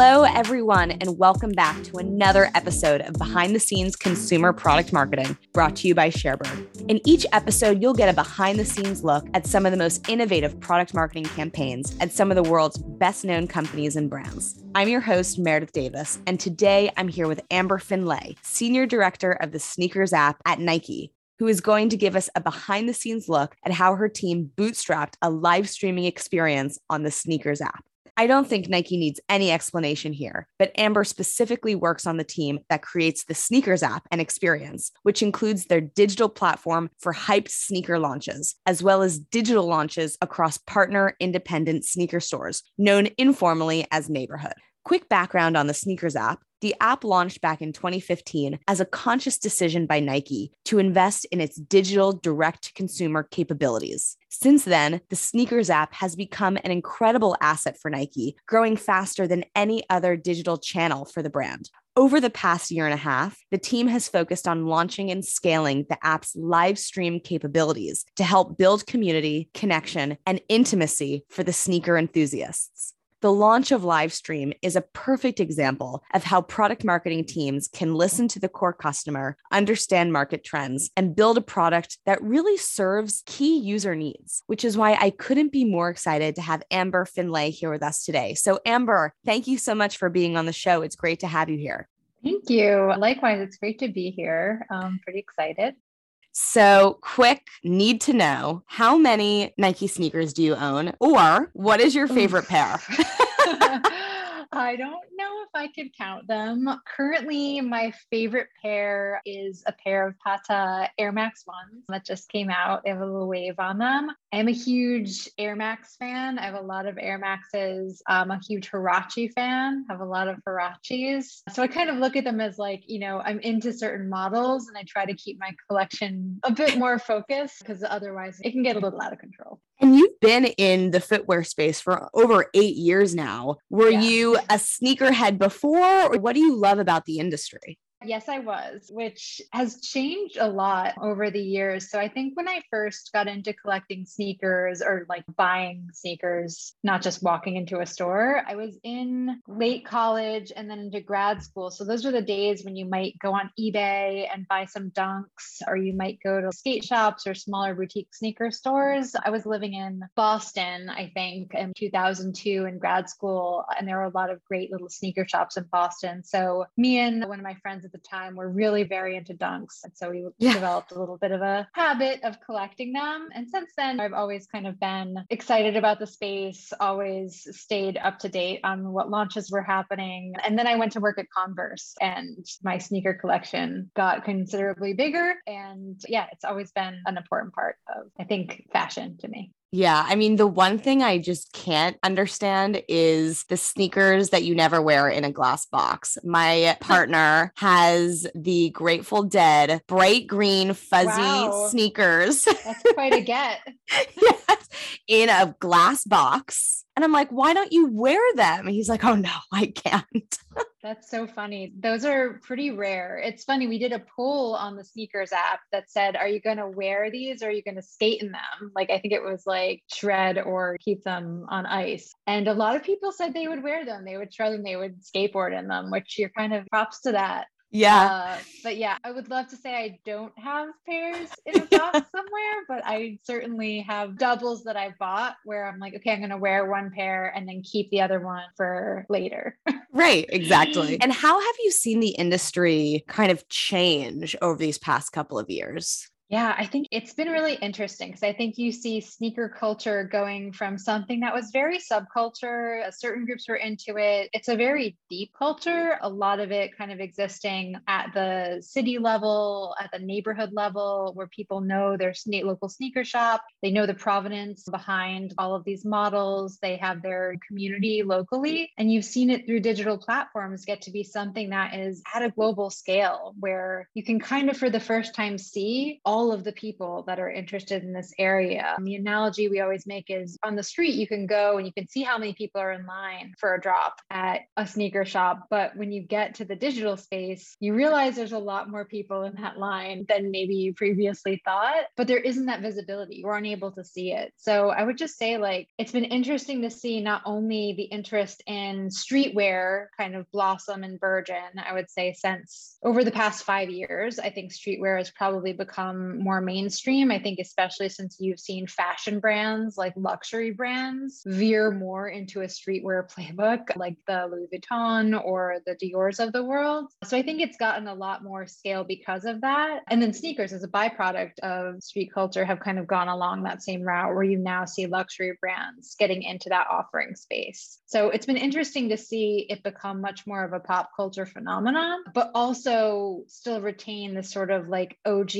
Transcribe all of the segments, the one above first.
Hello, everyone, and welcome back to another episode of Behind the Scenes Consumer Product Marketing brought to you by Sharebird. In each episode, you'll get a behind the scenes look at some of the most innovative product marketing campaigns at some of the world's best known companies and brands. I'm your host, Meredith Davis, and today I'm here with Amber Finlay, Senior Director of the Sneakers app at Nike, who is going to give us a behind the scenes look at how her team bootstrapped a live streaming experience on the Sneakers app. I don't think Nike needs any explanation here, but Amber specifically works on the team that creates the Sneakers app and experience, which includes their digital platform for hyped sneaker launches, as well as digital launches across partner independent sneaker stores, known informally as Neighborhood. Quick background on the Sneakers app the app launched back in 2015 as a conscious decision by Nike to invest in its digital direct to consumer capabilities. Since then, the Sneakers app has become an incredible asset for Nike, growing faster than any other digital channel for the brand. Over the past year and a half, the team has focused on launching and scaling the app's live stream capabilities to help build community, connection, and intimacy for the sneaker enthusiasts. The launch of Livestream is a perfect example of how product marketing teams can listen to the core customer, understand market trends, and build a product that really serves key user needs, which is why I couldn't be more excited to have Amber Finlay here with us today. So, Amber, thank you so much for being on the show. It's great to have you here. Thank you. Likewise, it's great to be here. I'm pretty excited. So, quick need to know how many Nike sneakers do you own, or what is your favorite pair? I don't know if I could count them. Currently, my favorite pair is a pair of Patta Air Max ones that just came out. They have a little wave on them. I'm a huge Air Max fan. I have a lot of Air Maxes. I'm a huge Huarache fan. I have a lot of Huaraches. So I kind of look at them as like, you know, I'm into certain models and I try to keep my collection a bit more focused because otherwise it can get a little out of control. And you've been in the footwear space for over eight years now. Were yeah. you a sneakerhead before, or what do you love about the industry? Yes, I was, which has changed a lot over the years. So I think when I first got into collecting sneakers or like buying sneakers, not just walking into a store, I was in late college and then into grad school. So those were the days when you might go on eBay and buy some dunks, or you might go to skate shops or smaller boutique sneaker stores. I was living in Boston, I think, in 2002 in grad school, and there were a lot of great little sneaker shops in Boston. So me and one of my friends at the time were really very into dunks. And so we yeah. developed a little bit of a habit of collecting them. And since then, I've always kind of been excited about the space, always stayed up to date on what launches were happening. And then I went to work at Converse and my sneaker collection got considerably bigger. And yeah, it's always been an important part of, I think, fashion to me. Yeah. I mean, the one thing I just can't understand is the sneakers that you never wear in a glass box. My partner has the Grateful Dead bright green fuzzy wow. sneakers. That's quite a get. yes. In a glass box. And I'm like, why don't you wear them? And he's like, oh no, I can't. That's so funny. Those are pretty rare. It's funny. We did a poll on the sneakers app that said, Are you going to wear these or are you going to skate in them? Like, I think it was like shred or keep them on ice. And a lot of people said they would wear them. They would shred them, they would skateboard in them, which you're kind of props to that. Yeah. Uh, but yeah, I would love to say I don't have pairs in a box somewhere, but I certainly have doubles that I bought where I'm like, okay, I'm going to wear one pair and then keep the other one for later. right, exactly. And how have you seen the industry kind of change over these past couple of years? Yeah, I think it's been really interesting because I think you see sneaker culture going from something that was very subculture, uh, certain groups were into it. It's a very deep culture, a lot of it kind of existing at the city level, at the neighborhood level, where people know their local sneaker shop, they know the provenance behind all of these models, they have their community locally. And you've seen it through digital platforms get to be something that is at a global scale where you can kind of, for the first time, see all all of the people that are interested in this area. The analogy we always make is on the street, you can go and you can see how many people are in line for a drop at a sneaker shop. But when you get to the digital space, you realize there's a lot more people in that line than maybe you previously thought, but there isn't that visibility. You aren't able to see it. So I would just say, like, it's been interesting to see not only the interest in streetwear kind of blossom and burgeon, I would say, since over the past five years. I think streetwear has probably become more mainstream. I think, especially since you've seen fashion brands like luxury brands veer more into a streetwear playbook, like the Louis Vuitton or the Dior's of the world. So I think it's gotten a lot more scale because of that. And then sneakers, as a byproduct of street culture, have kind of gone along that same route where you now see luxury brands getting into that offering space. So it's been interesting to see it become much more of a pop culture phenomenon, but also still retain this sort of like OG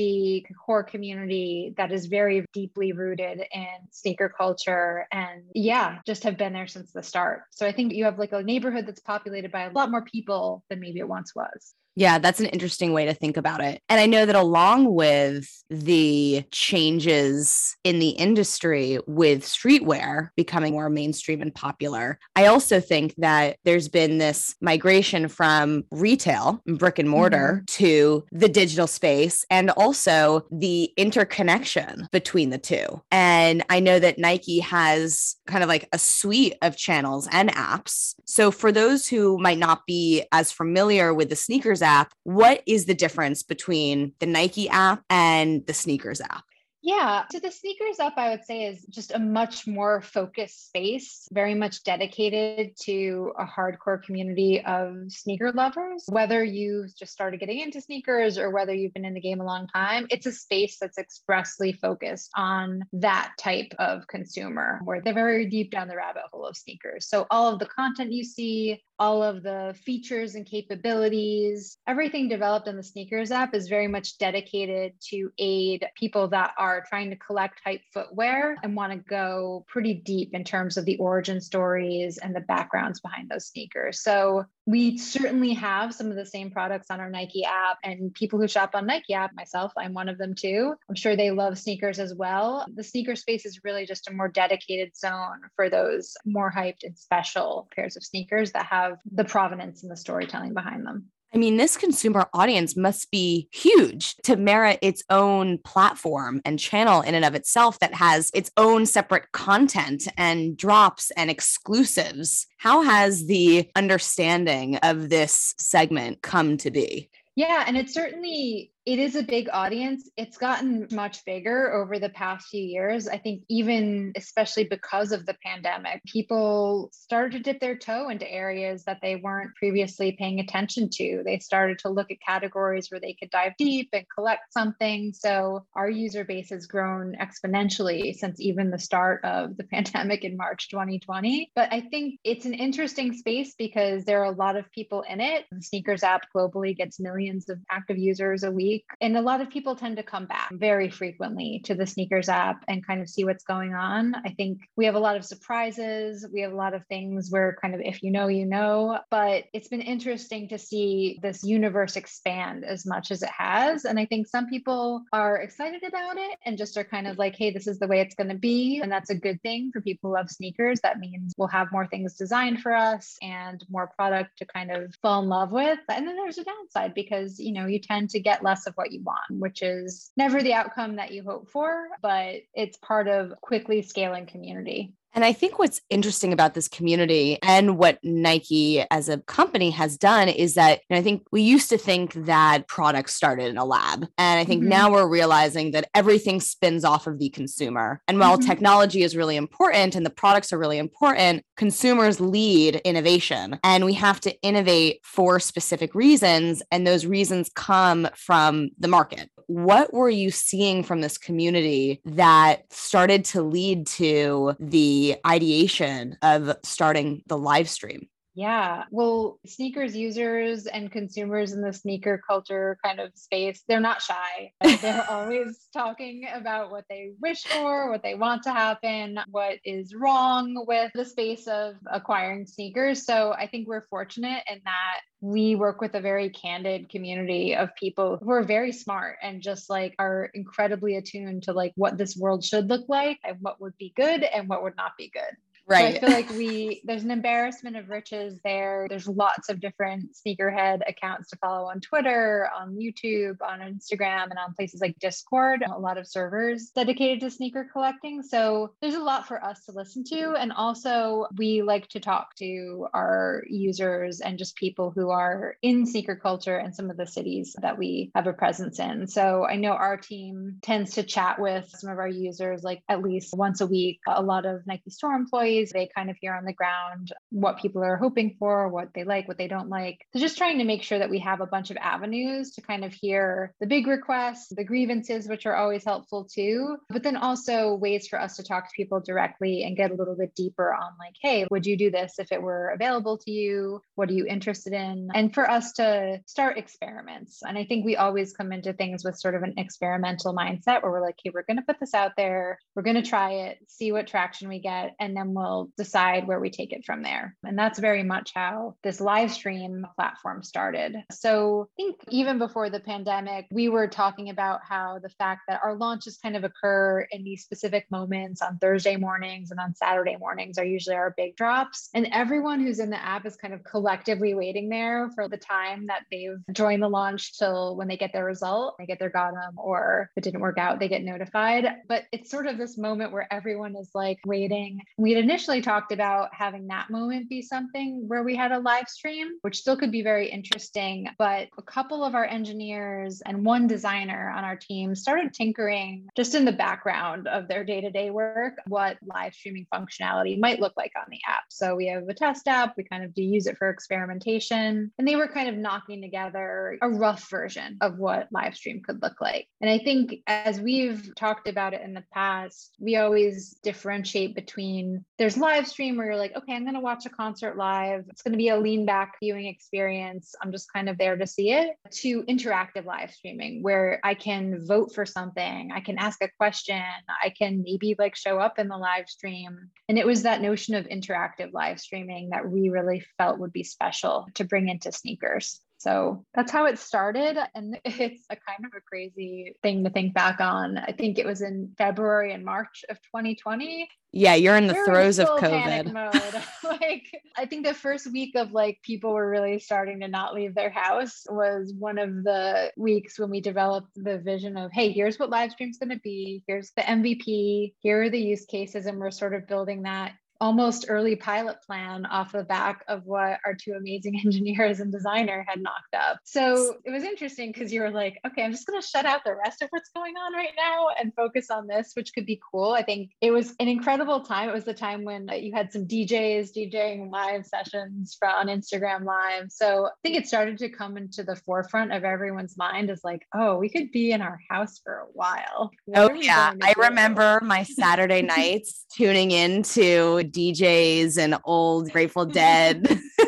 core community that is very deeply rooted in sneaker culture and yeah, just have been there since the start. So I think you have like a neighborhood that's populated by a lot more people than maybe it once was. Yeah, that's an interesting way to think about it. And I know that along with the changes in the industry with streetwear becoming more mainstream and popular, I also think that there's been this migration from retail, brick and mortar, mm-hmm. to the digital space and also the interconnection between the two. And I know that Nike has kind of like a suite of channels and apps. So for those who might not be as familiar with the sneakers app, what is the difference between the Nike app and the sneakers app? Yeah. So the sneakers app, I would say, is just a much more focused space, very much dedicated to a hardcore community of sneaker lovers. Whether you've just started getting into sneakers or whether you've been in the game a long time, it's a space that's expressly focused on that type of consumer where they're very deep down the rabbit hole of sneakers. So all of the content you see, all of the features and capabilities. Everything developed in the sneakers app is very much dedicated to aid people that are trying to collect hype footwear and want to go pretty deep in terms of the origin stories and the backgrounds behind those sneakers. So we certainly have some of the same products on our Nike app and people who shop on Nike app, myself, I'm one of them too. I'm sure they love sneakers as well. The sneaker space is really just a more dedicated zone for those more hyped and special pairs of sneakers that have the provenance and the storytelling behind them. I mean, this consumer audience must be huge to merit its own platform and channel in and of itself that has its own separate content and drops and exclusives. How has the understanding of this segment come to be? Yeah, and it certainly it is a big audience. It's gotten much bigger over the past few years. I think, even especially because of the pandemic, people started to dip their toe into areas that they weren't previously paying attention to. They started to look at categories where they could dive deep and collect something. So, our user base has grown exponentially since even the start of the pandemic in March 2020. But I think it's an interesting space because there are a lot of people in it. The sneakers app globally gets millions of active users a week week. And a lot of people tend to come back very frequently to the sneakers app and kind of see what's going on. I think we have a lot of surprises. We have a lot of things where kind of if you know, you know, but it's been interesting to see this universe expand as much as it has. And I think some people are excited about it and just are kind of like, hey, this is the way it's going to be. And that's a good thing for people who love sneakers. That means we'll have more things designed for us and more product to kind of fall in love with. And then there's a downside because, you know, you tend to get less of what you want, which is never the outcome that you hope for, but it's part of quickly scaling community. And I think what's interesting about this community and what Nike as a company has done is that you know, I think we used to think that products started in a lab. And I think mm-hmm. now we're realizing that everything spins off of the consumer. And while mm-hmm. technology is really important and the products are really important, consumers lead innovation. And we have to innovate for specific reasons. And those reasons come from the market what were you seeing from this community that started to lead to the ideation of starting the live stream? Yeah. Well, sneakers users and consumers in the sneaker culture kind of space, they're not shy. they're always talking about what they wish for, what they want to happen, what is wrong with the space of acquiring sneakers. So I think we're fortunate in that we work with a very candid community of people who are very smart and just like are incredibly attuned to like what this world should look like and what would be good and what would not be good. Right. So I feel like we there's an embarrassment of riches there. There's lots of different sneakerhead accounts to follow on Twitter, on YouTube, on Instagram, and on places like Discord. A lot of servers dedicated to sneaker collecting. So there's a lot for us to listen to. And also we like to talk to our users and just people who are in sneaker culture and some of the cities that we have a presence in. So I know our team tends to chat with some of our users like at least once a week. A lot of Nike store employees they kind of hear on the ground what people are hoping for, what they like, what they don't like. So just trying to make sure that we have a bunch of avenues to kind of hear the big requests, the grievances, which are always helpful too, but then also ways for us to talk to people directly and get a little bit deeper on like, hey, would you do this if it were available to you? What are you interested in? And for us to start experiments. And I think we always come into things with sort of an experimental mindset where we're like, hey, we're going to put this out there, we're going to try it, see what traction we get, and then we'll we'll decide where we take it from there. And that's very much how this live stream platform started. So I think even before the pandemic, we were talking about how the fact that our launches kind of occur in these specific moments on Thursday mornings and on Saturday mornings are usually our big drops. And everyone who's in the app is kind of collectively waiting there for the time that they've joined the launch till when they get their result, they get their GOTM, or if it didn't work out, they get notified. But it's sort of this moment where everyone is like waiting. We had initially initially talked about having that moment be something where we had a live stream, which still could be very interesting. But a couple of our engineers and one designer on our team started tinkering just in the background of their day to day work, what live streaming functionality might look like on the app. So we have a test app, we kind of do use it for experimentation. And they were kind of knocking together a rough version of what live stream could look like. And I think as we've talked about it in the past, we always differentiate between there's live stream where you're like, okay, I'm going to watch a concert live. It's going to be a lean back viewing experience. I'm just kind of there to see it, to interactive live streaming where I can vote for something, I can ask a question, I can maybe like show up in the live stream. And it was that notion of interactive live streaming that we really felt would be special to bring into sneakers. So that's how it started. And it's a kind of a crazy thing to think back on. I think it was in February and March of 2020. Yeah, you're in the we throes of COVID. mode. like, I think the first week of like people were really starting to not leave their house was one of the weeks when we developed the vision of, hey, here's what live stream's going to be. Here's the MVP. Here are the use cases. And we're sort of building that almost early pilot plan off the back of what our two amazing engineers and designer had knocked up. So it was interesting because you were like, okay, I'm just going to shut out the rest of what's going on right now and focus on this, which could be cool. I think it was an incredible time. It was the time when uh, you had some DJs DJing live sessions on Instagram Live. So I think it started to come into the forefront of everyone's mind as like, oh, we could be in our house for a while. What oh, yeah. I remember my Saturday nights tuning into DJs and old Grateful Dead.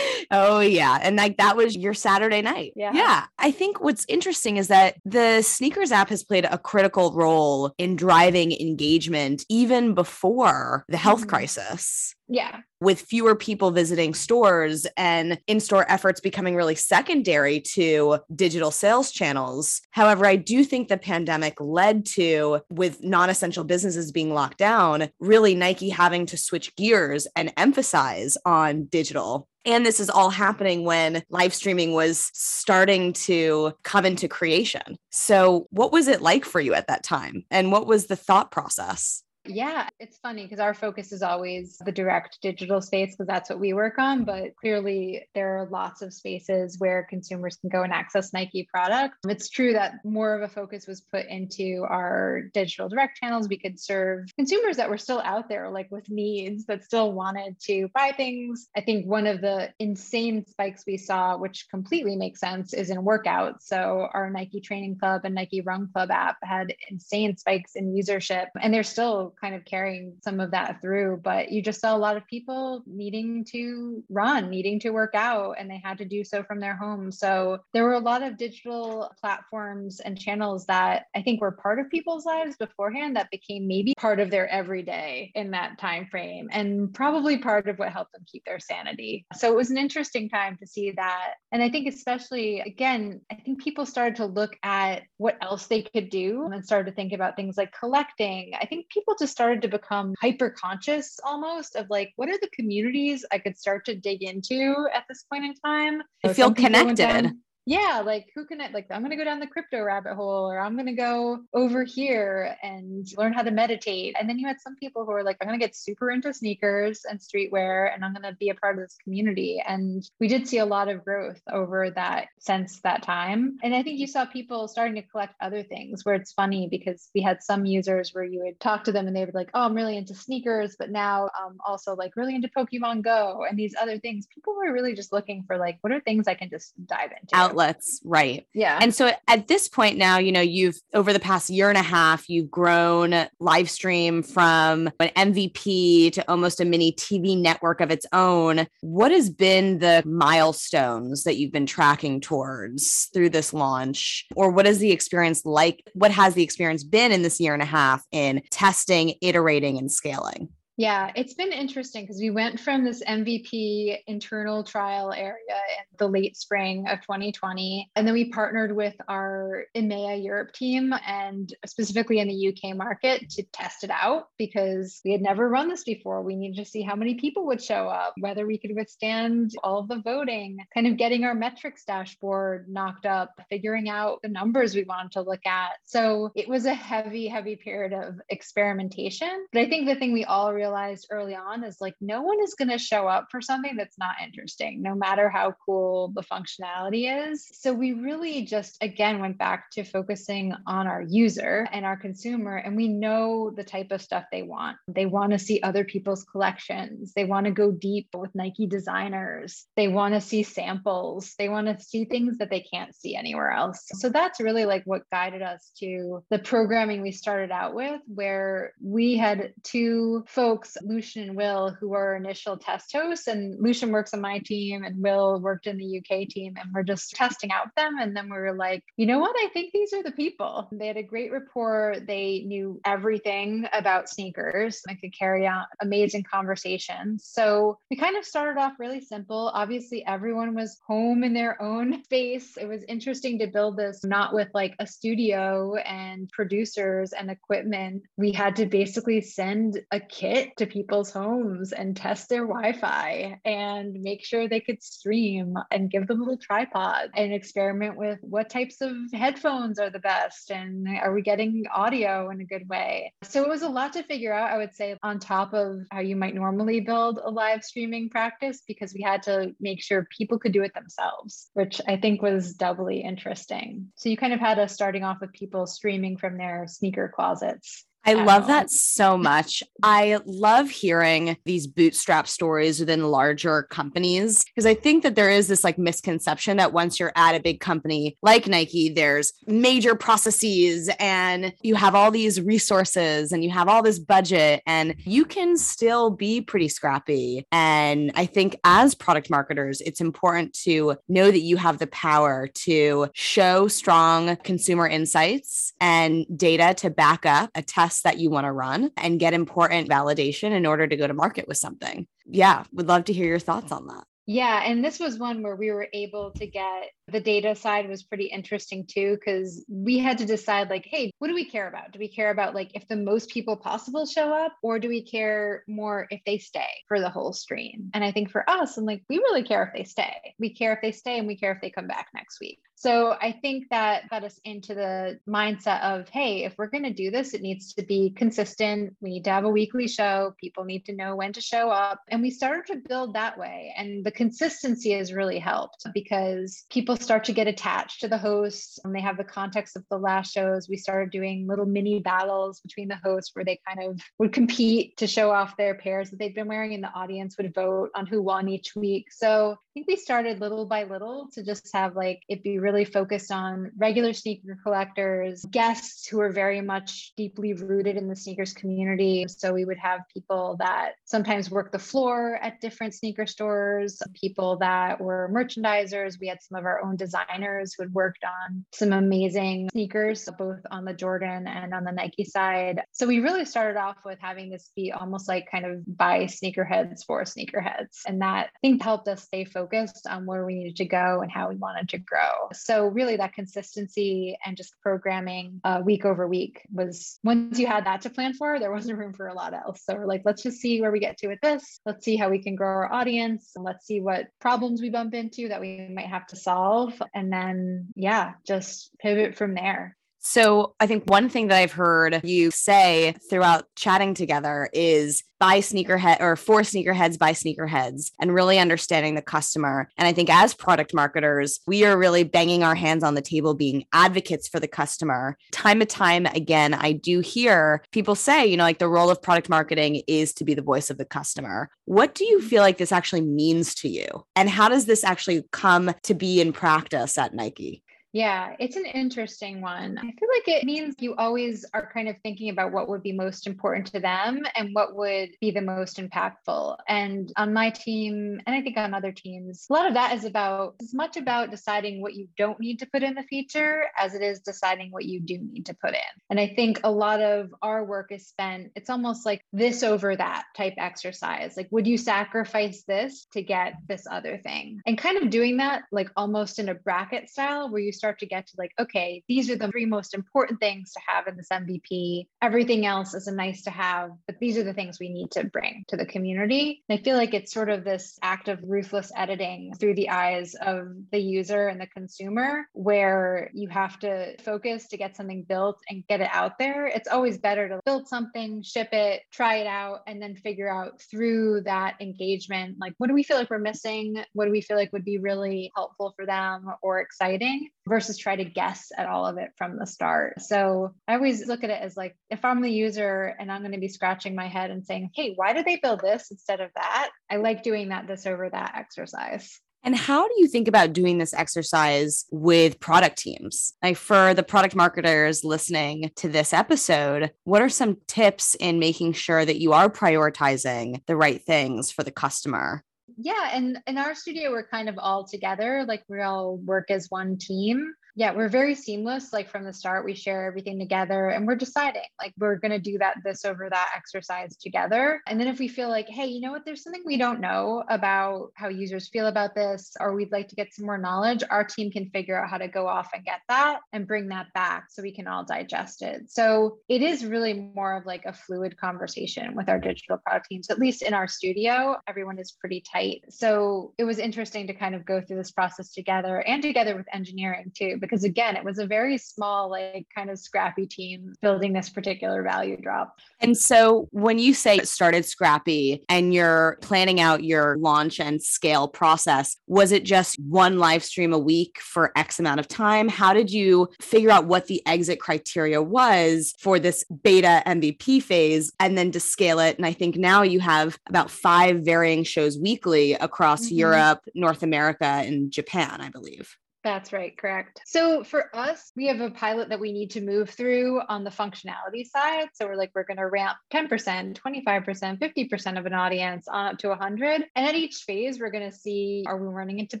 oh yeah and like that was your saturday night yeah yeah i think what's interesting is that the sneakers app has played a critical role in driving engagement even before the health mm-hmm. crisis yeah. With fewer people visiting stores and in store efforts becoming really secondary to digital sales channels. However, I do think the pandemic led to, with non essential businesses being locked down, really Nike having to switch gears and emphasize on digital and this is all happening when live streaming was starting to come into creation. So, what was it like for you at that time? And what was the thought process? Yeah, it's funny because our focus is always the direct digital space because that's what we work on. But clearly, there are lots of spaces where consumers can go and access Nike products. It's true that more of a focus was put into our digital direct channels. We could serve consumers that were still out there, like with needs that still wanted to buy things. I think one of the insane spikes we saw, which completely makes sense, is in workouts. So, our Nike Training Club and Nike Run Club app had insane spikes in usership, and they're still kind of carrying some of that through. But you just saw a lot of people needing to run, needing to work out, and they had to do so from their home. So there were a lot of digital platforms and channels that I think were part of people's lives beforehand that became maybe part of their everyday in that time frame and probably part of what helped them keep their sanity. So it was an interesting time to see that. And I think especially again, I think people started to look at what else they could do and started to think about things like collecting. I think people just started to become hyper conscious almost of like, what are the communities I could start to dig into at this point in time? I feel connected yeah, like who can I like? I'm going to go down the crypto rabbit hole, or I'm going to go over here and learn how to meditate. And then you had some people who are like, I'm going to get super into sneakers and streetwear, and I'm going to be a part of this community. And we did see a lot of growth over that since that time. And I think you saw people starting to collect other things where it's funny because we had some users where you would talk to them and they would like, oh, I'm really into sneakers, but now I'm also like really into Pokemon Go and these other things. People were really just looking for like, what are things I can just dive into? Out outlets, right? Yeah. And so at this point now, you know, you've over the past year and a half, you've grown live stream from an MVP to almost a mini TV network of its own. What has been the milestones that you've been tracking towards through this launch? Or what is the experience like? What has the experience been in this year and a half in testing, iterating, and scaling? Yeah, it's been interesting because we went from this MVP internal trial area in the late spring of 2020. And then we partnered with our EMEA Europe team and specifically in the UK market to test it out because we had never run this before. We needed to see how many people would show up, whether we could withstand all of the voting, kind of getting our metrics dashboard knocked up, figuring out the numbers we wanted to look at. So it was a heavy, heavy period of experimentation. But I think the thing we all realized realized early on is like no one is going to show up for something that's not interesting, no matter how cool the functionality is. So we really just again went back to focusing on our user and our consumer, and we know the type of stuff they want. They want to see other people's collections, they want to go deep with Nike designers, they want to see samples, they want to see things that they can't see anywhere else. So that's really like what guided us to the programming we started out with, where we had two folks folks, Lucian and Will, who were initial test hosts. And Lucian works on my team and Will worked in the UK team. And we're just testing out them. And then we were like, you know what? I think these are the people. They had a great rapport. They knew everything about sneakers and could carry out amazing conversations. So we kind of started off really simple. Obviously, everyone was home in their own space. It was interesting to build this not with like a studio and producers and equipment. We had to basically send a kit to people's homes and test their Wi-Fi and make sure they could stream and give them a little tripod and experiment with what types of headphones are the best and are we getting audio in a good way. So it was a lot to figure out, I would say, on top of how you might normally build a live streaming practice because we had to make sure people could do it themselves, which I think was doubly interesting. So you kind of had us starting off with people streaming from their sneaker closets I love that so much. I love hearing these bootstrap stories within larger companies because I think that there is this like misconception that once you're at a big company like Nike, there's major processes and you have all these resources and you have all this budget and you can still be pretty scrappy. And I think as product marketers, it's important to know that you have the power to show strong consumer insights and data to back up a test tests that you want to run and get important validation in order to go to market with something. Yeah, would love to hear your thoughts on that. Yeah, and this was one where we were able to get the data side was pretty interesting too because we had to decide like hey what do we care about do we care about like if the most people possible show up or do we care more if they stay for the whole stream and i think for us and like we really care if they stay we care if they stay and we care if they come back next week so I think that got us into the mindset of, hey, if we're going to do this, it needs to be consistent. We need to have a weekly show. People need to know when to show up. And we started to build that way. And the consistency has really helped because people start to get attached to the hosts and they have the context of the last shows. We started doing little mini battles between the hosts where they kind of would compete to show off their pairs that they'd been wearing and the audience would vote on who won each week. So I think we started little by little to just have like it be really really focused on regular sneaker collectors, guests who are very much deeply rooted in the sneakers community. So we would have people that sometimes work the floor at different sneaker stores, people that were merchandisers. We had some of our own designers who had worked on some amazing sneakers, both on the Jordan and on the Nike side. So we really started off with having this be almost like kind of by sneakerheads for sneakerheads. And that I think helped us stay focused on where we needed to go and how we wanted to grow. So really that consistency and just programming uh, week over week was once you had that to plan for, there wasn't room for a lot else. So we're like, let's just see where we get to with this. Let's see how we can grow our audience and let's see what problems we bump into that we might have to solve. And then, yeah, just pivot from there. So I think one thing that I've heard you say throughout chatting together is buy sneakerhead or for sneakerheads by sneakerheads and really understanding the customer. And I think as product marketers, we are really banging our hands on the table being advocates for the customer. Time and time again, I do hear people say, you know, like the role of product marketing is to be the voice of the customer. What do you feel like this actually means to you? And how does this actually come to be in practice at Nike? Yeah, it's an interesting one. I feel like it means you always are kind of thinking about what would be most important to them and what would be the most impactful. And on my team, and I think on other teams, a lot of that is about as much about deciding what you don't need to put in the feature as it is deciding what you do need to put in. And I think a lot of our work is spent, it's almost like this over that type exercise. Like, would you sacrifice this to get this other thing? And kind of doing that, like almost in a bracket style where you start start to get to like, okay, these are the three most important things to have in this MVP. Everything else is a nice to have, but these are the things we need to bring to the community. And I feel like it's sort of this act of ruthless editing through the eyes of the user and the consumer, where you have to focus to get something built and get it out there. It's always better to build something, ship it, try it out, and then figure out through that engagement, like, what do we feel like we're missing? What do we feel like would be really helpful for them or exciting? Versus try to guess at all of it from the start. So I always look at it as like if I'm the user and I'm going to be scratching my head and saying, hey, why did they build this instead of that? I like doing that this over that exercise. And how do you think about doing this exercise with product teams? Like for the product marketers listening to this episode, what are some tips in making sure that you are prioritizing the right things for the customer? Yeah and in our studio we're kind of all together like we all work as one team yeah, we're very seamless. Like from the start, we share everything together and we're deciding like we're going to do that, this over that exercise together. And then if we feel like, hey, you know what, there's something we don't know about how users feel about this, or we'd like to get some more knowledge, our team can figure out how to go off and get that and bring that back so we can all digest it. So it is really more of like a fluid conversation with our digital product teams, at least in our studio. Everyone is pretty tight. So it was interesting to kind of go through this process together and together with engineering too because again, it was a very small, like kind of scrappy team building this particular value drop. And so when you say it started scrappy and you're planning out your launch and scale process, was it just one live stream a week for X amount of time? How did you figure out what the exit criteria was for this beta MVP phase and then to scale it? And I think now you have about five varying shows weekly across mm-hmm. Europe, North America, and Japan, I believe. That's right, correct. So for us, we have a pilot that we need to move through on the functionality side. So we're like, we're going to ramp 10%, 25%, 50% of an audience on up to 100. And at each phase, we're going to see are we running into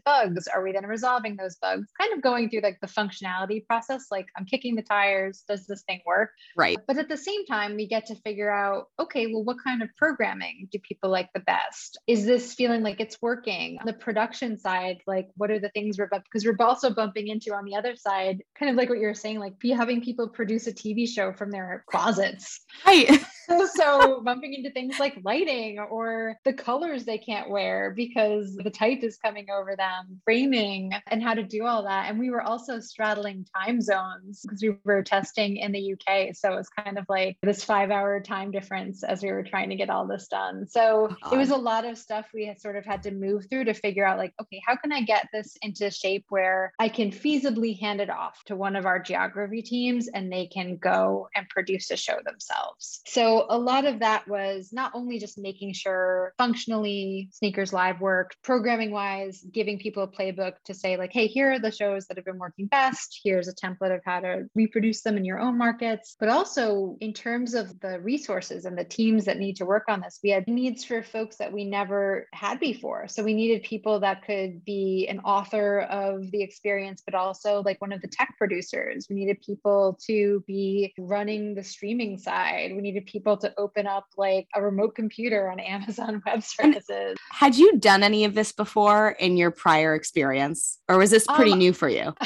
bugs? Are we then resolving those bugs? Kind of going through like the functionality process, like I'm kicking the tires. Does this thing work? Right. But at the same time, we get to figure out okay, well, what kind of programming do people like the best? Is this feeling like it's working? On the production side, like what are the things we're because we're both also bumping into on the other side, kind of like what you were saying, like be having people produce a TV show from their closets. Right. so bumping into things like lighting or the colors they can't wear because the type is coming over them, framing and how to do all that. And we were also straddling time zones because we were testing in the UK. So it was kind of like this five hour time difference as we were trying to get all this done. So it was a lot of stuff we had sort of had to move through to figure out like, okay, how can I get this into shape where I can feasibly hand it off to one of our geography teams and they can go and produce a show themselves. So a lot of that was not only just making sure functionally Sneakers Live worked, programming wise, giving people a playbook to say, like, hey, here are the shows that have been working best. Here's a template of how to reproduce them in your own markets. But also in terms of the resources and the teams that need to work on this, we had needs for folks that we never had before. So we needed people that could be an author of the experience, but also like one of the tech producers. We needed people to be running the streaming side. We needed people to open up like a remote computer on Amazon Web Services. And had you done any of this before in your prior experience, or was this pretty um, new for you?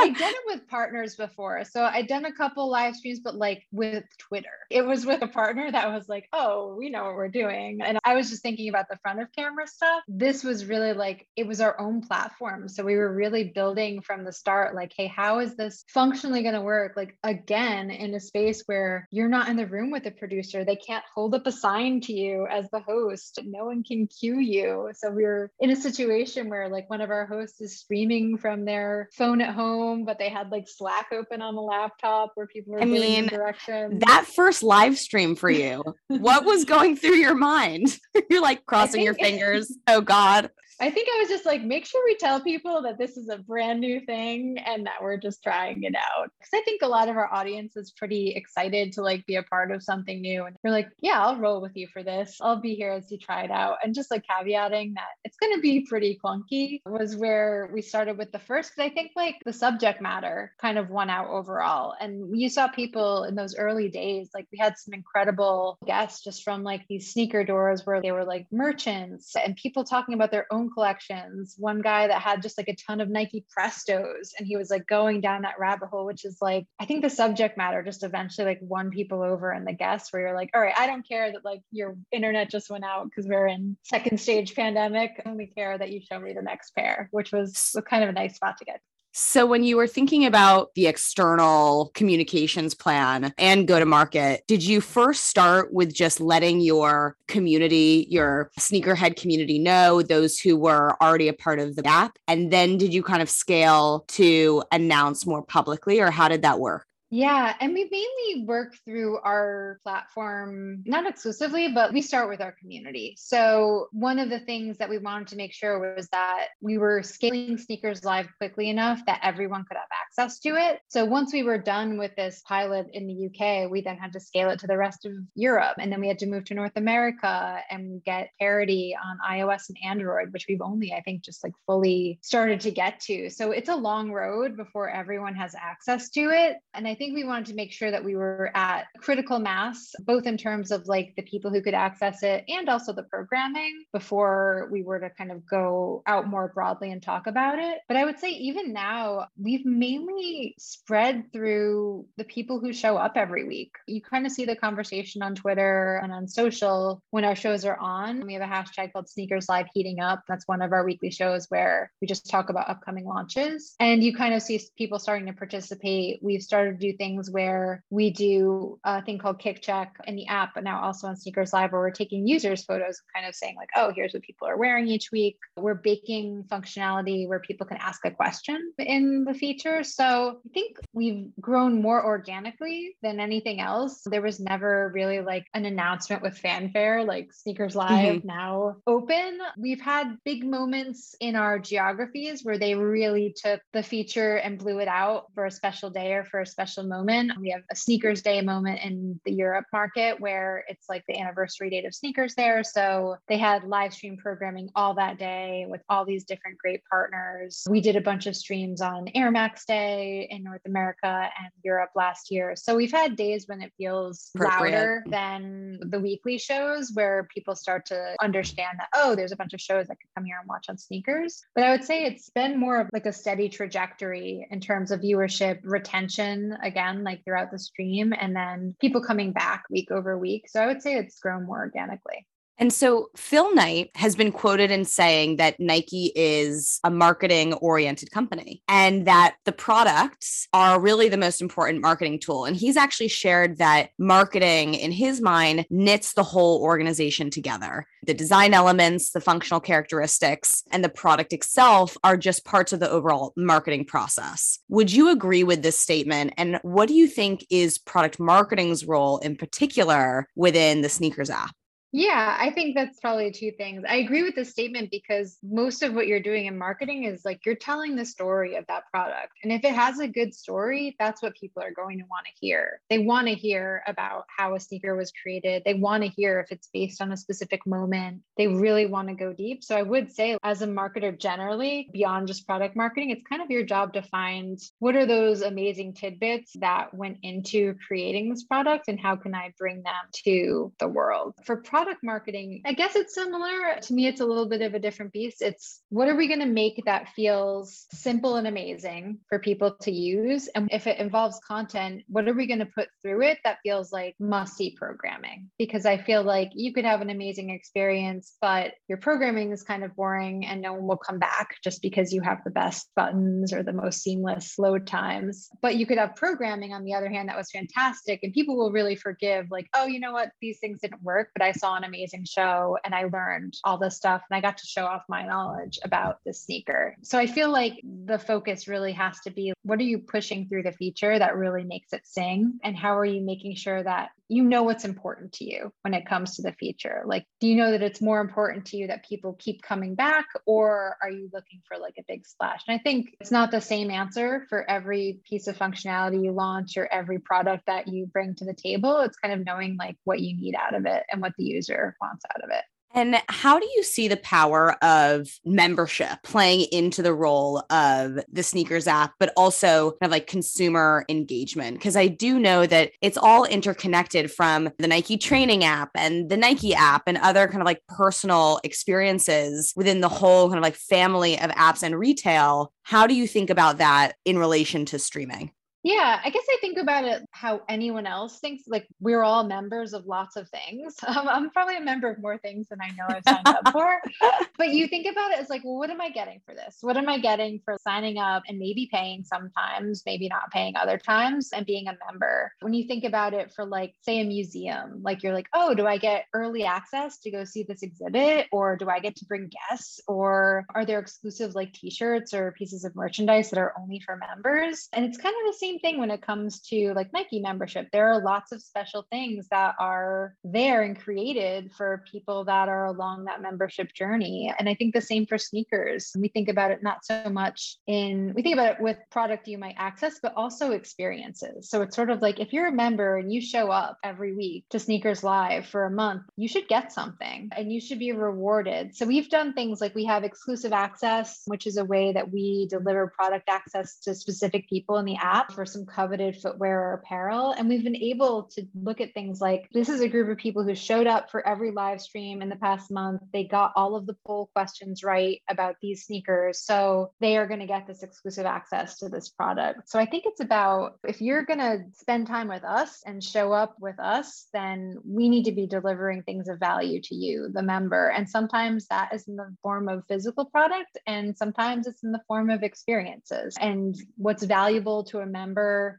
I did it with partners before. So I'd done a couple live streams, but like with Twitter. It was with a partner that was like, oh, we know what we're doing. And I was just thinking about the front of camera stuff. This was really like, it was our own platform. So we were really building from the start, like, hey, how is this functionally going to work? Like, again, in a space where you're not in the room with the producer, they can't hold up a sign to you as the host. No one can cue you. So we're in a situation where like one of our hosts is streaming from their phone at home, but they had like Slack open on the laptop where people were I mean, directions. That first live stream for you, what was going through your mind? You're like crossing your fingers. Oh God. I think I was just like, make sure we tell people that this is a brand new thing and that we're just trying it out. Because I think a lot of our audience is pretty excited to like be a part of something new. And we're like, yeah, I'll roll with you for this. I'll be here as you try it out. And just like caveating that it's going to be pretty clunky was where we started with the first. But I think like the subject matter kind of won out overall. And you saw people in those early days, like we had some incredible guests just from like these sneaker doors where they were like merchants and people talking about their own collections. One guy that had just like a ton of Nike Prestos and he was like going down that rabbit hole, which is like, I think the subject matter just eventually like won people over and the guests where you're like, all right, I don't care that like your internet just went out because we're in second stage pandemic. I only care that you show me the next pair, which was kind of a nice spot to get. So, when you were thinking about the external communications plan and go to market, did you first start with just letting your community, your sneakerhead community know those who were already a part of the app? And then did you kind of scale to announce more publicly, or how did that work? Yeah, and we mainly work through our platform, not exclusively, but we start with our community. So, one of the things that we wanted to make sure was that we were scaling Sneakers Live quickly enough that everyone could have access to it. So, once we were done with this pilot in the UK, we then had to scale it to the rest of Europe. And then we had to move to North America and get parity on iOS and Android, which we've only, I think, just like fully started to get to. So, it's a long road before everyone has access to it. And I think we wanted to make sure that we were at critical mass, both in terms of like the people who could access it and also the programming before we were to kind of go out more broadly and talk about it. But I would say even now, we've mainly spread through the people who show up every week. You kind of see the conversation on Twitter and on social when our shows are on. We have a hashtag called Sneakers Live Heating Up. That's one of our weekly shows where we just talk about upcoming launches. And you kind of see people starting to participate. We've started to do things where we do a thing called Kick Check in the app, but now also on Sneakers Live, where we're taking users' photos, kind of saying, like, oh, here's what people are wearing each week. We're baking functionality where people can ask a question in the feature. So I think we've grown more organically than anything else. There was never really like an announcement with fanfare, like Sneakers Live mm-hmm. now open. We've had big moments in our geographies where they really took the feature and blew it out for a special day or for a special special moment. We have a sneakers day moment in the Europe market where it's like the anniversary date of sneakers there. So they had live stream programming all that day with all these different great partners. We did a bunch of streams on Air Max Day in North America and Europe last year. So we've had days when it feels louder than the weekly shows where people start to understand that, oh, there's a bunch of shows I could come here and watch on sneakers. But I would say it's been more of like a steady trajectory in terms of viewership retention again, like throughout the stream, and then people coming back week over week. So I would say it's grown more organically. And so Phil Knight has been quoted in saying that Nike is a marketing oriented company and that the products are really the most important marketing tool. And he's actually shared that marketing, in his mind, knits the whole organization together. The design elements, the functional characteristics, and the product itself are just parts of the overall marketing process. Would you agree with this statement? And what do you think is product marketing's role in particular within the sneakers app? Yeah, I think that's probably two things. I agree with the statement because most of what you're doing in marketing is like you're telling the story of that product. And if it has a good story, that's what people are going to want to hear. They want to hear about how a sneaker was created. They want to hear if it's based on a specific moment. They really want to go deep. So I would say, as a marketer generally, beyond just product marketing, it's kind of your job to find what are those amazing tidbits that went into creating this product and how can I bring them to the world. For product product marketing, I guess it's similar. To me, it's a little bit of a different beast. It's what are we going to make that feels simple and amazing for people to use? And if it involves content, what are we going to put through it that feels like musty programming? Because I feel like you could have an amazing experience, but your programming is kind of boring and no one will come back just because you have the best buttons or the most seamless load times. But you could have programming on the other hand that was fantastic and people will really forgive, like, oh, you know what? These things didn't work, but I saw saw an amazing show and I learned all this stuff and I got to show off my knowledge about the sneaker. So I feel like the focus really has to be what are you pushing through the feature that really makes it sing? And how are you making sure that you know what's important to you when it comes to the feature? Like, do you know that it's more important to you that people keep coming back, or are you looking for like a big splash? And I think it's not the same answer for every piece of functionality you launch or every product that you bring to the table. It's kind of knowing like what you need out of it and what the user wants out of it. And how do you see the power of membership playing into the role of the sneakers app, but also kind of like consumer engagement? Because I do know that it's all interconnected from the Nike training app and the Nike app and other kind of like personal experiences within the whole kind of like family of apps and retail. How do you think about that in relation to streaming? Yeah, I guess I think about it how anyone else thinks. Like we're all members of lots of things. Um, I'm probably a member of more things than I know I've signed up for. But you think about it as like, well, what am I getting for this? What am I getting for signing up and maybe paying sometimes, maybe not paying other times, and being a member? When you think about it for like, say, a museum, like you're like, oh, do I get early access to go see this exhibit, or do I get to bring guests, or are there exclusive like T-shirts or pieces of merchandise that are only for members? And it's kind of the same same thing when it comes to like Nike membership. There are lots of special things that are there and created for people that are along that membership journey. And I think the same for sneakers. We think about it not so much in, we think about it with product you might access, but also experiences. So it's sort of like if you're a member and you show up every week to Sneakers Live for a month, you should get something and you should be rewarded. So we've done things like we have exclusive access, which is a way that we deliver product access to specific people in the app some coveted footwear or apparel. And we've been able to look at things like this is a group of people who showed up for every live stream in the past month. They got all of the poll questions right about these sneakers. So they are going to get this exclusive access to this product. So I think it's about if you're going to spend time with us and show up with us, then we need to be delivering things of value to you, the member. And sometimes that is in the form of physical product, and sometimes it's in the form of experiences. And what's valuable to a member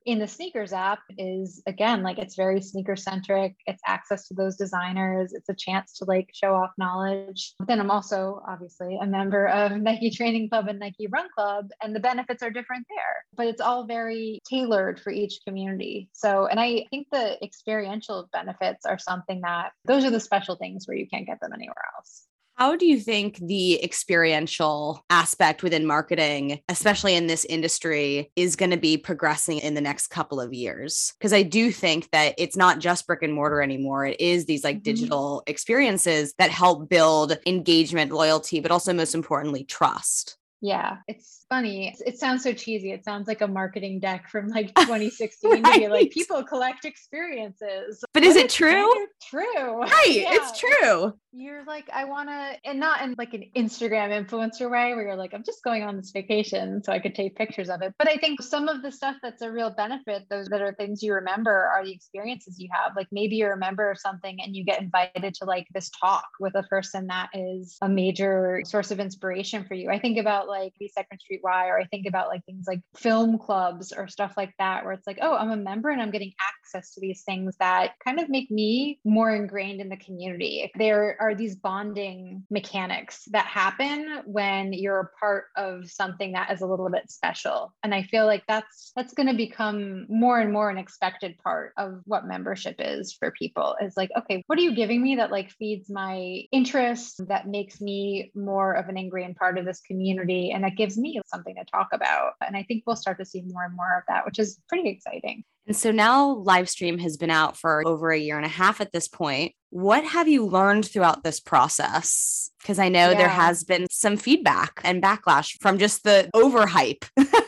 in the sneakers app is again like it's very sneaker centric it's access to those designers. It's a chance to like show off knowledge. But then i'm also obviously a member of nike training club and nike run club and the benefits are different there. But it's all very tailored for each community. So and i think the experiential benefits are something that those are the special things where you can't get them anywhere else how do you think the experiential aspect within marketing, especially in this industry, is going to be progressing in the next couple of years? Because I do think that it's not just brick and mortar anymore. It is these like mm-hmm. digital experiences that help build engagement, loyalty, but also most importantly, trust. Yeah, it's funny. It sounds so cheesy. It sounds like a marketing deck from like 2016 right. to be like people collect experiences. But is it true? true. Right. Yeah. It's true. You're like, I want to, and not in like an Instagram influencer way where you're like, I'm just going on this vacation so I could take pictures of it. But I think some of the stuff that's a real benefit, those that are things you remember are the experiences you have. Like maybe you remember something and you get invited to like this talk with a person that is a major source of inspiration for you. I think about like the Second Street Y, or I think about like things like film clubs or stuff like that, where it's like, oh, I'm a member and I'm getting access to these things that kind of make me more ingrained in the community. There are these bonding mechanics that happen when you're a part of something that is a little bit special. And I feel like that's that's going to become more and more an expected part of what membership is for people is like, okay, what are you giving me that like feeds my interest, that makes me more of an ingrained part of this community and that gives me something to talk about. And I think we'll start to see more and more of that, which is pretty exciting. And so now Livestream has been out for over a year and a half at this point. What have you learned throughout this process? Because I know yeah. there has been some feedback and backlash from just the overhype.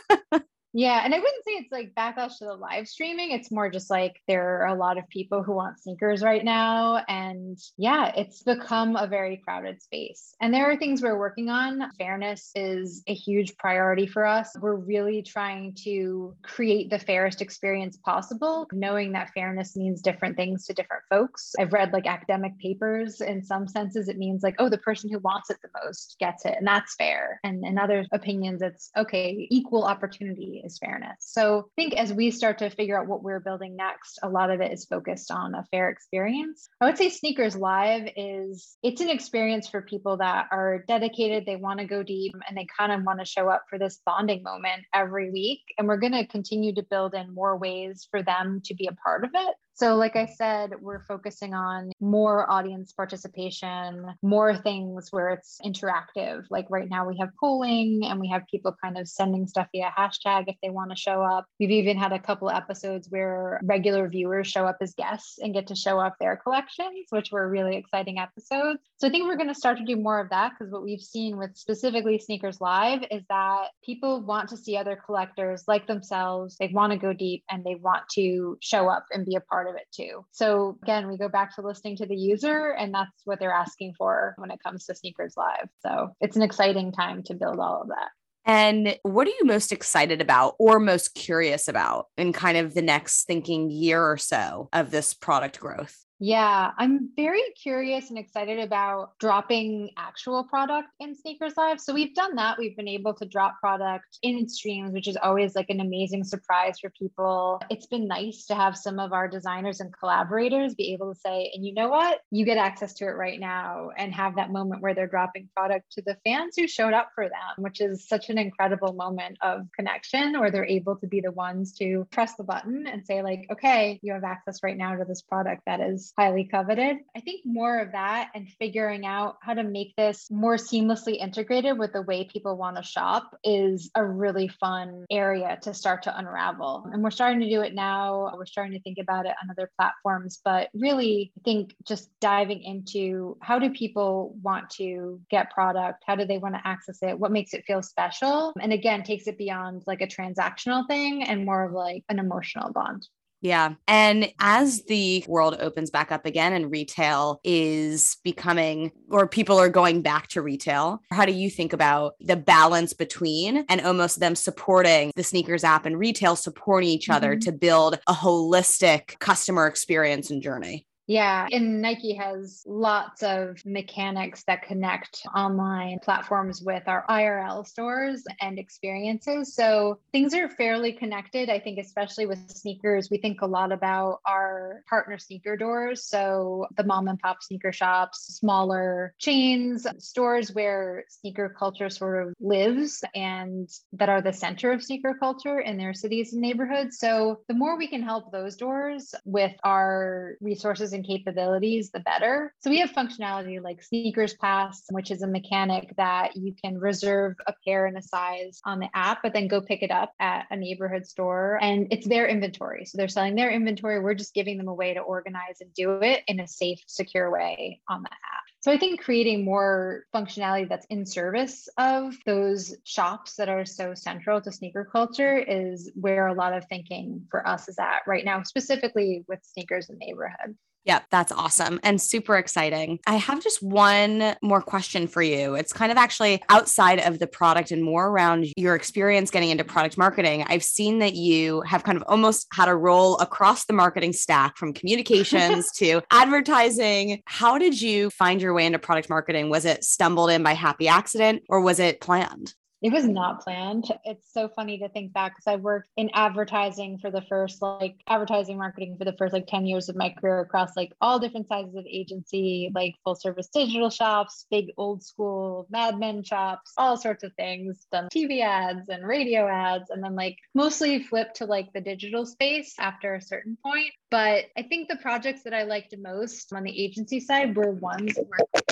Yeah. And I wouldn't say it's like backlash to the live streaming. It's more just like there are a lot of people who want sneakers right now. And yeah, it's become a very crowded space. And there are things we're working on. Fairness is a huge priority for us. We're really trying to create the fairest experience possible, knowing that fairness means different things to different folks. I've read like academic papers. In some senses, it means like, oh, the person who wants it the most gets it. And that's fair. And in other opinions, it's okay, equal opportunity is fairness. So I think as we start to figure out what we're building next, a lot of it is focused on a fair experience. I would say Sneakers Live is it's an experience for people that are dedicated, they want to go deep and they kind of want to show up for this bonding moment every week. And we're going to continue to build in more ways for them to be a part of it. So, like I said, we're focusing on more audience participation, more things where it's interactive. Like right now, we have polling and we have people kind of sending stuff via hashtag if they want to show up. We've even had a couple episodes where regular viewers show up as guests and get to show off their collections, which were really exciting episodes. So, I think we're going to start to do more of that because what we've seen with specifically Sneakers Live is that people want to see other collectors like themselves. They want to go deep and they want to show up and be a part part of it too. So again, we go back to listening to the user, and that's what they're asking for when it comes to Sneakers Live. So it's an exciting time to build all of that. And what are you most excited about or most curious about in kind of the next thinking year or so of this product growth? Yeah, I'm very curious and excited about dropping actual product in Sneakers Live. So we've done that. We've been able to drop product in streams, which is always like an amazing surprise for people. It's been nice to have some of our designers and collaborators be able to say, and you know what? You get access to it right now and have that moment where they're dropping product to the fans who showed up for them, which is such an incredible moment of connection where they're able to be the ones to press the button and say, like, okay, you have access right now to this product that is highly coveted. I think more of that and figuring out how to make this more seamlessly integrated with the way people want to shop is a really fun area to start to unravel. And we're starting to do it now. We're starting to think about it on other platforms, but really, I think just diving into how do people want to get product? How do they want to access it? What makes it feel special? And again, takes it beyond like a transactional thing and more of like an emotional bond. Yeah. And as the world opens back up again and retail is becoming, or people are going back to retail, how do you think about the balance between and almost them supporting the sneakers app and retail supporting each other mm-hmm. to build a holistic customer experience and journey? Yeah, and Nike has lots of mechanics that connect online platforms with our IRL stores and experiences. So things are fairly connected. I think, especially with sneakers, we think a lot about our partner sneaker doors. So the mom and pop sneaker shops, smaller chains, stores where sneaker culture sort of lives and that are the center of sneaker culture in their cities and neighborhoods. So the more we can help those doors with our resources and capabilities, the better. So we have functionality like Sneakers Pass, which is a mechanic that you can reserve a pair and a size on the app, but then go pick it up at a neighborhood store and it's their inventory. So they're selling their inventory. We're just giving them a way to organize and do it in a safe, secure way on the app. So I think creating more functionality that's in service of those shops that are so central to sneaker culture is where a lot of thinking for us is at right now, specifically with sneakers in neighborhood. Yep, that's awesome and super exciting. I have just one more question for you. It's kind of actually outside of the product and more around your experience getting into product marketing. I've seen that you have kind of almost had a role across the marketing stack from communications to advertising. How did you find your way into product marketing? Was it stumbled in by happy accident or was it planned? It was not planned. It's so funny to think back because I worked in advertising for the first like advertising marketing for the first like 10 years of my career across like all different sizes of agency, like full service digital shops, big old school Mad Men shops, all sorts of things, done TV ads and radio ads, and then like mostly flipped to like the digital space after a certain point. But I think the projects that I liked most on the agency side were ones where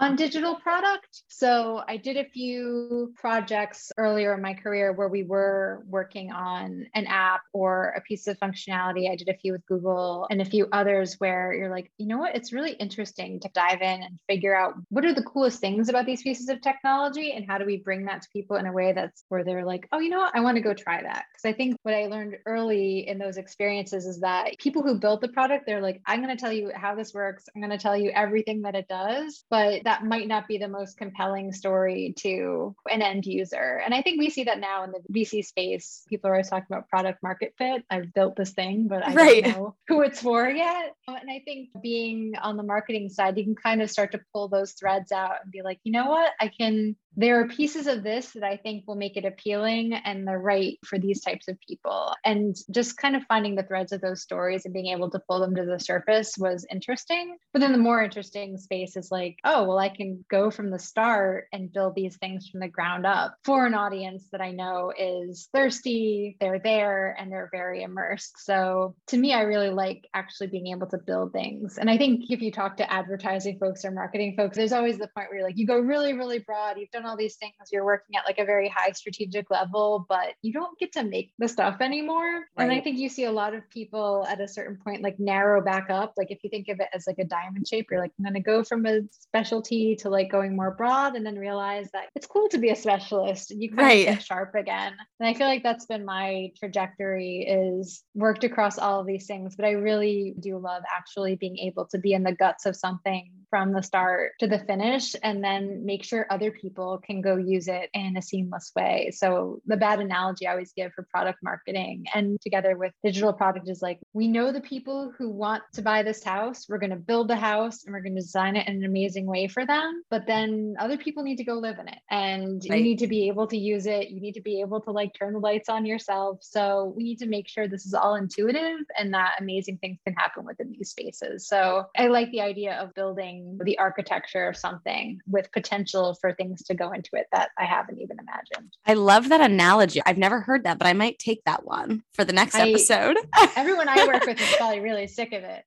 on digital product. So I did a few projects earlier in my career where we were working on an app or a piece of functionality. I did a few with Google and a few others where you're like, you know what? It's really interesting to dive in and figure out what are the coolest things about these pieces of technology and how do we bring that to people in a way that's where they're like, oh, you know what? I want to go try that. Because I think what I learned early in those experiences is that people who built the product, they're like, I'm going to tell you how this works. I'm going to tell you everything that it does. But that might not be the most compelling story to an end user. And I think we see that now in the VC space. People are always talking about product market fit. I've built this thing, but I right. don't know who it's for yet. And I think being on the marketing side, you can kind of start to pull those threads out and be like, you know what? I can there are pieces of this that I think will make it appealing and they're right for these types of people. And just kind of finding the threads of those stories and being able to pull them to the surface was interesting. But then the more interesting space is like, oh, well, I can go from the start and build these things from the ground up for an audience that I know is thirsty, they're there, and they're very immersed. So to me, I really like actually being able to build things. And I think if you talk to advertising folks or marketing folks, there's always the point where you're like, you go really, really broad, you've done all these things, you're working at like a very high strategic level, but you don't get to make the stuff anymore. Right. And I think you see a lot of people at a certain point like narrow back up. Like if you think of it as like a diamond shape, you're like, I'm going to go from a specialty to like going more broad and then realize that it's cool to be a specialist and you kind right. of get sharp again. And I feel like that's been my trajectory is worked across all of these things, but I really do love actually being able to be in the guts of something from the start to the finish and then make sure other people can go use it in a seamless way. So the bad analogy I always give for product marketing and together with digital product is like we know the people who want to buy this house, we're going to build the house and we're going to design it in an amazing way for them, but then other people need to go live in it and right. you need to be able to use it, you need to be able to like turn the lights on yourself. So we need to make sure this is all intuitive and that amazing things can happen within these spaces. So I like the idea of building the architecture of something with potential for things to go into it that I haven't even imagined. I love that analogy. I've never heard that, but I might take that one for the next I, episode. everyone I work with is probably really sick of it.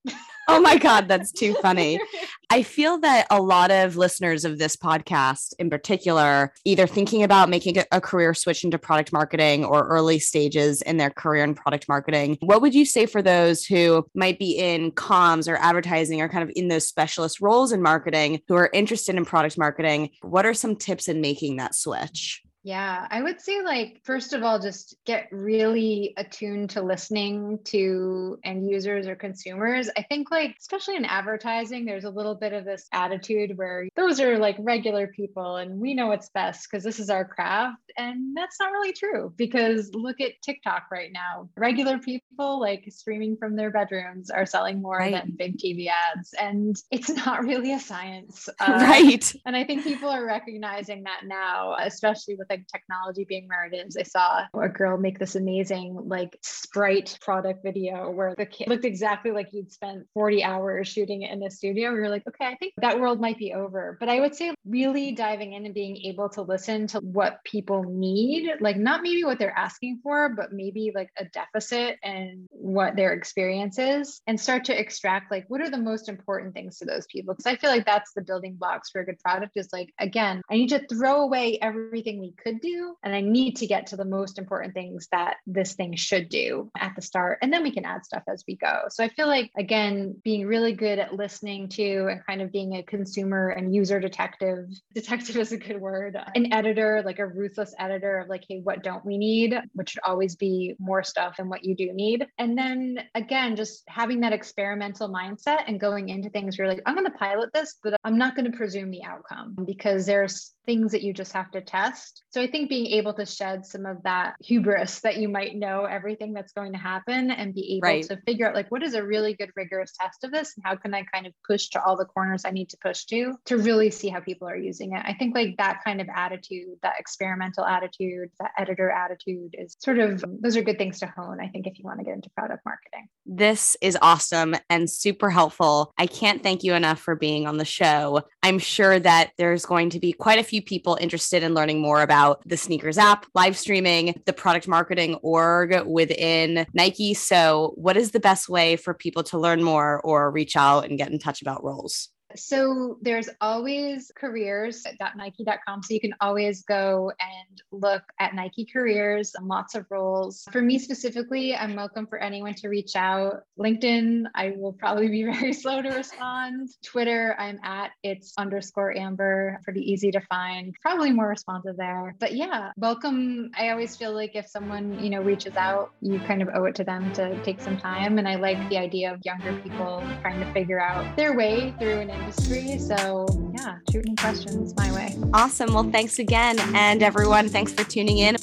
oh my God, that's too funny. I feel that a lot of listeners of this podcast, in particular, either thinking about making a career switch into product marketing or early stages in their career in product marketing. What would you say for those who might be in comms or advertising or kind of in those specialist roles in marketing who are interested in product marketing? What are some tips in making that switch? Yeah, I would say, like, first of all, just get really attuned to listening to end users or consumers. I think, like, especially in advertising, there's a little bit of this attitude where those are like regular people and we know what's best because this is our craft. And that's not really true because look at TikTok right now. Regular people, like, streaming from their bedrooms are selling more right. than big TV ads. And it's not really a science. Uh, right. And I think people are recognizing that now, especially with like technology being where it is. I saw a girl make this amazing like sprite product video where the kid looked exactly like you'd spent 40 hours shooting it in a studio. We were like, okay, I think that world might be over. But I would say really diving in and being able to listen to what people need, like not maybe what they're asking for, but maybe like a deficit and what their experience is and start to extract like what are the most important things to those people. Cause I feel like that's the building blocks for a good product is like, again, I need to throw away everything we could do. And I need to get to the most important things that this thing should do at the start. And then we can add stuff as we go. So I feel like, again, being really good at listening to and kind of being a consumer and user detective, detective is a good word, an editor, like a ruthless editor of like, hey, what don't we need? Which should always be more stuff than what you do need. And then again, just having that experimental mindset and going into things where you're like, I'm going to pilot this, but I'm not going to presume the outcome because there's things that you just have to test. So I think being able to shed some of that hubris that you might know everything that's going to happen and be able right. to figure out like what is a really good rigorous test of this and how can I kind of push to all the corners I need to push to to really see how people are using it. I think like that kind of attitude, that experimental attitude, that editor attitude is sort of those are good things to hone I think if you want to get into product marketing. This is awesome and super helpful. I can't thank you enough for being on the show. I'm sure that there's going to be quite a few people interested in learning more about the sneakers app, live streaming, the product marketing org within Nike. So, what is the best way for people to learn more or reach out and get in touch about roles? So there's always careers.nike.com. So you can always go and look at Nike careers and lots of roles. For me specifically, I'm welcome for anyone to reach out. LinkedIn, I will probably be very slow to respond. Twitter, I'm at it's underscore Amber, pretty easy to find, probably more responsive there. But yeah, welcome. I always feel like if someone, you know, reaches out, you kind of owe it to them to take some time. And I like the idea of younger people trying to figure out their way through an industry. So, yeah, shoot any questions my way. Awesome. Well, thanks again. And everyone, thanks for tuning in.